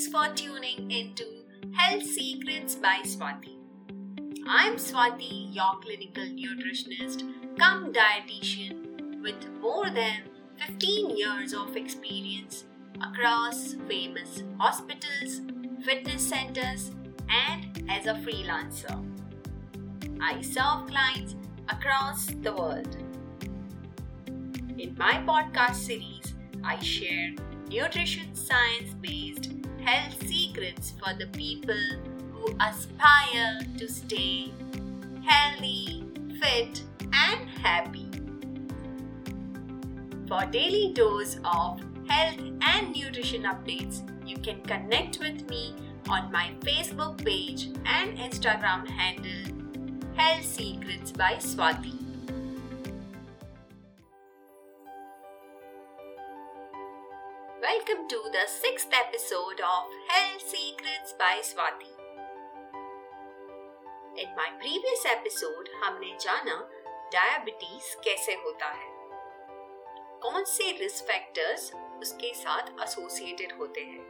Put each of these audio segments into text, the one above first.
Thanks for tuning into Health Secrets by Swati. I'm Swati, your clinical nutritionist, cum dietitian with more than 15 years of experience across famous hospitals, fitness centers, and as a freelancer. I serve clients across the world. In my podcast series, I share nutrition science based health secrets for the people who aspire to stay healthy, fit, and happy. For daily dose of health and nutrition updates, you can connect with me on my Facebook page and Instagram handle Health Secrets by Swati. Welcome to the sixth episode of Health Secrets by Swati. In my previous episode, हमने जाना diabetes कैसे होता है कौन से risk factors उसके साथ associated होते हैं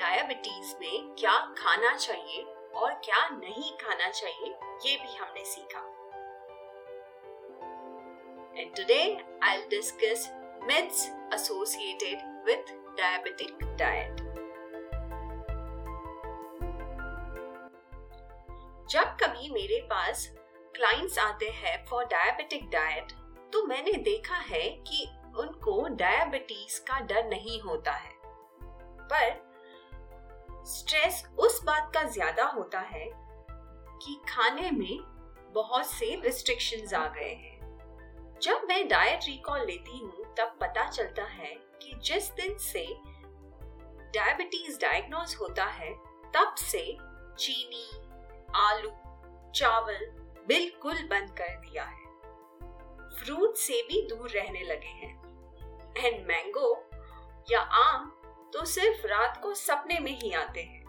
डायबिटीज़ में क्या खाना चाहिए और क्या नहीं खाना चाहिए ये भी हमने सीखा And today I'll discuss myths associated with diabetic diet. जब कभी मेरे पास क्लाइंट्स आते हैं फॉर डायबिटिक डाइट तो मैंने देखा है कि उनको डायबिटीज़ का डर नहीं होता है पर स्ट्रेस उस बात का ज़्यादा होता है कि खाने में बहुत से रिस्ट्रिक्शंस आ गए हैं जब मैं डाइट रिकॉल लेती हूँ तब पता चलता है कि जिस दिन से डायबिटीज़ डायग्नोज होता है, तब से चीनी, आलू, चावल बिल्कुल बंद कर दिया है। फ्रूट से भी दूर रहने लगे हैं। एंड मैंगो या आम तो सिर्फ़ रात को सपने में ही आते हैं।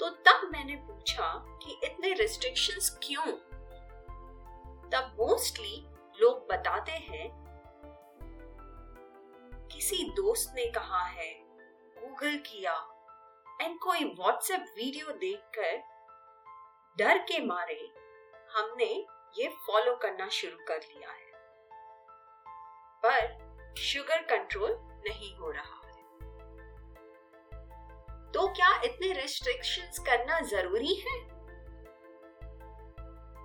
तो तब मैंने पूछा कि इतने रिस्ट्रिक्शंस क्यों? तब मोस्टली लोग बताते हैं किसी दोस्त ने कहा है गूगल किया एंड कोई व्हाट्सएप वीडियो देखकर डर के मारे हमने ये फॉलो करना शुरू कर लिया है। पर शुगर कंट्रोल नहीं हो रहा है। तो क्या इतने रिस्ट्रिक्शंस करना ज़रूरी है?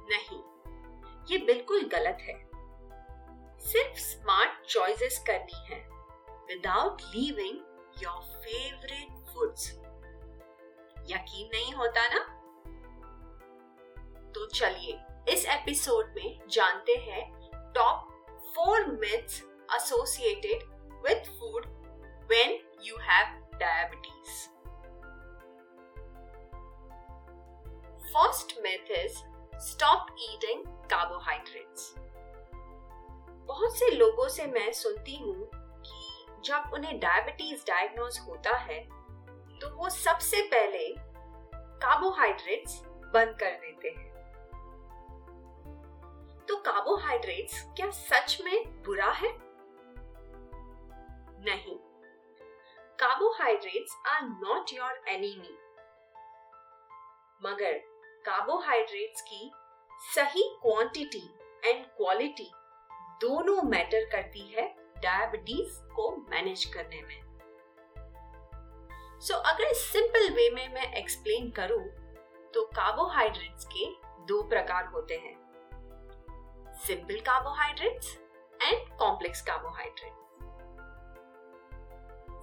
नहीं, ये बिल्कुल गलत है। सिर्फ़ स्मार्ट चॉइसेस करनी है। Without leaving your favourite food यकीन नहीं होता ना? तो चलिए, इस एपिसोड में जानते हैं top four myths associated with food when you have diabetes first myth is stop eating carbohydrates बहुत से लोगों से मैं सुनती हूँ जब उन्हें डायबिटीज़ डायग्नोज होता है तो वो सबसे पहले कार्बोहाइड्रेट्स बंद कर देते हैं। तो कार्बोहाइड्रेट्स क्या सच में बुरा है? नहीं। Carbohydrates are not your enemy मगर कार्बोहाइड्रेट्स की सही क्वांटिटी एंड क्वालिटी दोनों मैटर करती है। डायबिटीज़ को मैनेज करने में। सो so, अगर सिंपल वे में मैं एक्सप्लेन करूँ तो कार्बोहाइड्रेट्स के दो प्रकार होते हैं। Simple carbohydrates and complex carbohydrate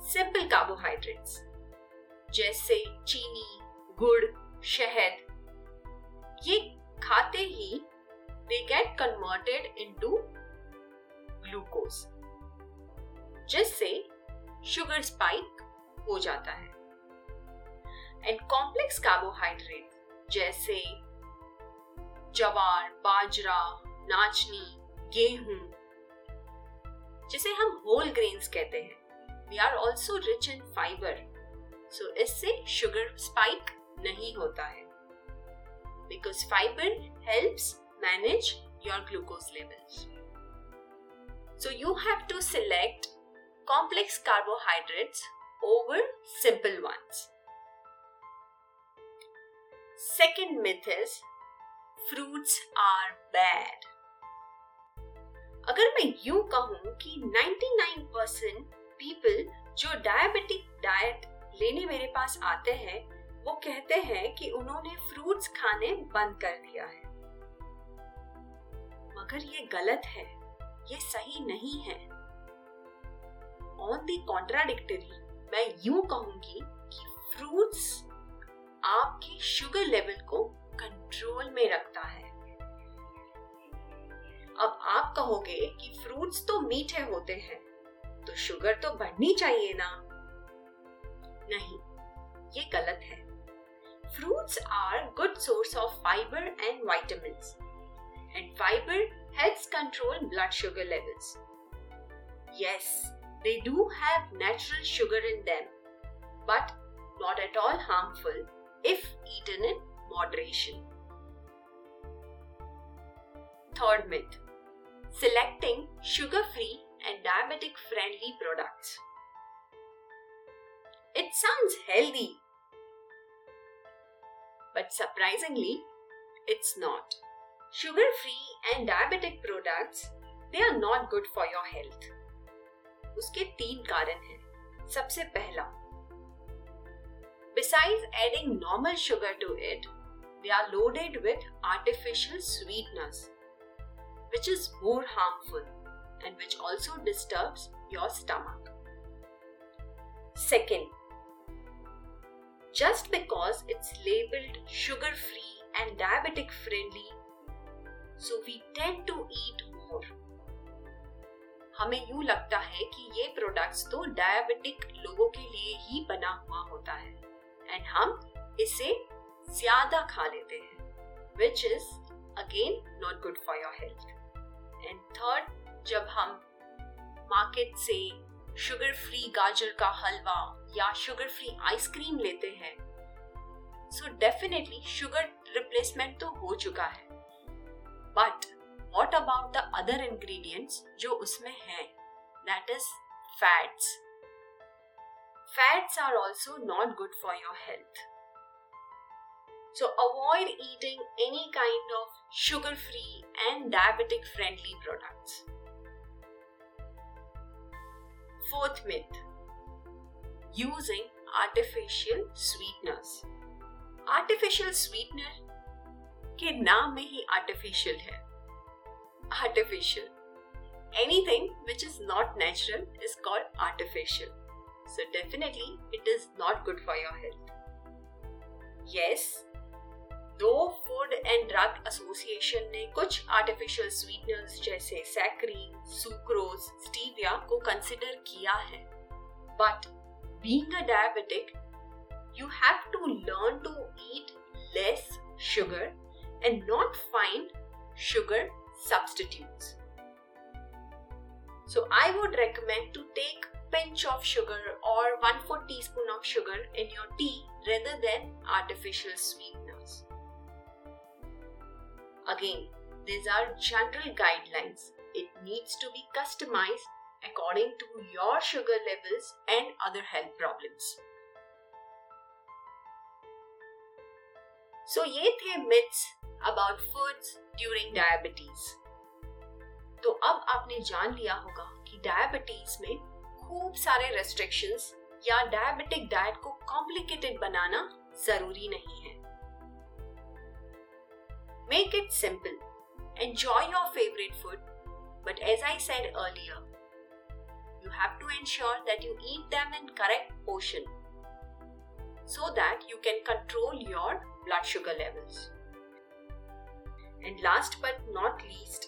simple carbohydrates जैसे चीनी गुड़ शहद ये खाते ही they get converted into glucose जिससे शुगर स्पाइक हो जाता है। एंड कॉम्प्लेक्स कार्बोहाइड्रेट जैसे जवार, बाजरा, नाचनी, गेहूँ, जिसे हम होल ग्रेन्स कहते हैं we are also rich in fibre so इससे शुगर स्पाइक नहीं होता है। Because fibre helps manage your glucose levels so you have to select complex carbohydrates over simple ones. Second myth is, fruits are bad. अगर मैं यूँ कहूँ कि 99% people जो डायबिटिक डाइट लेने मेरे पास आते हैं, वो कहते हैं कि उन्होंने फ्रूट्स खाने बंद कर दिया है मगर ये गलत है, ये सही नहीं है ऑन दी कॉन्ट्राडिक्टरी मैं यूँ कहूँगी कि फ्रूट्स आपके शुगर लेवल को कंट्रोल में रखता है। अब आप कहोगे कि फ्रूट्स तो मीठे होते हैं तो शुगर तो बढ़नी चाहिए ना। नहीं, ये गलत है। Fruits are good source of fibre and vitamin and fibre helps control blood sugar levels yes They do have natural sugar in them, but not at all harmful if eaten in moderation. Third myth selecting sugar free and diabetic friendly products. It sounds healthy, but surprisingly, it's not. Sugar free and diabetic products, they are not good for your health. उसके तीन कारण हैं। सबसे पहला beside adding normal sugar to it we are loaded with artificial sweetness which is more harmful and which also disturb your stomach second just because it's labelled sugar free and diabetic friendly so we tend to eat हमें यूँ लगता है कि ये products तो diabetic लोगों के लिए ही बना हुआ होता है। एंड हम इसे ज़्यादा खा लेते हैं which is again not good for your health and third जब हम मार्केट से शुगर फ्री गाजर का हलवा या शुगर फ्री आइसक्रीम लेते हैं सो डेफिनेटली शुगर रिप्लेसमेंट तो हो चुका है। But what about the other ingredients जो उसमें है? That is fats fats are also not good for your health so avoid eating any kind of sugar free and diabetic friendly product fourth myth using artificial sweeteners artificial sweetener के नाम में ही artificial है। Artificial. Anything which is not natural is called artificial. So, definitely, it is not good for your health. Yes, दो food and drug association ने कुछ artificial sweeteners जैसे saccharin sucrose stevia को कंसिडर किया है but being a diabetic you have to learn to eat less sugar and not find sugar substitutes. So, I would recommend to take pinch of sugar or 1 4 teaspoon of sugar in your tea rather than artificial sweeteners. Again, these are general guidelines. It needs to be customized according to your sugar levels and other health problems. So, ये थे myths about foods during diabetes. तो अब आपने जान लिया होगा कि diabetes में खूब सारे रेस्ट्रिक्शंस या डायबिटिक डाइट को कॉम्प्लिकेटेड बनाना ज़रूरी नहीं है। Make it simple enjoy your favourite food but as I said earlier you have to ensure that you eat them in correct portion. So that you can control your blood sugar levels. And last but not least,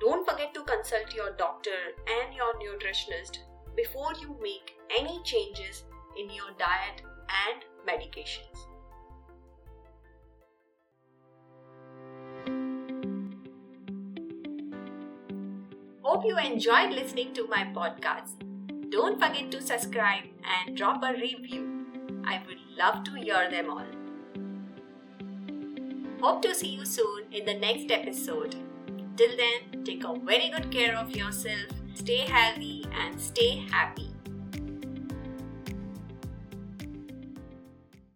don't forget to consult your doctor and your nutritionist before you make any changes in your diet and medications. Hope you enjoyed listening to my podcast. Don't forget to subscribe and drop a review. I would love to hear them all. Hope to see you soon in the next episode. Till then, take a very good care of yourself, stay healthy, and stay happy.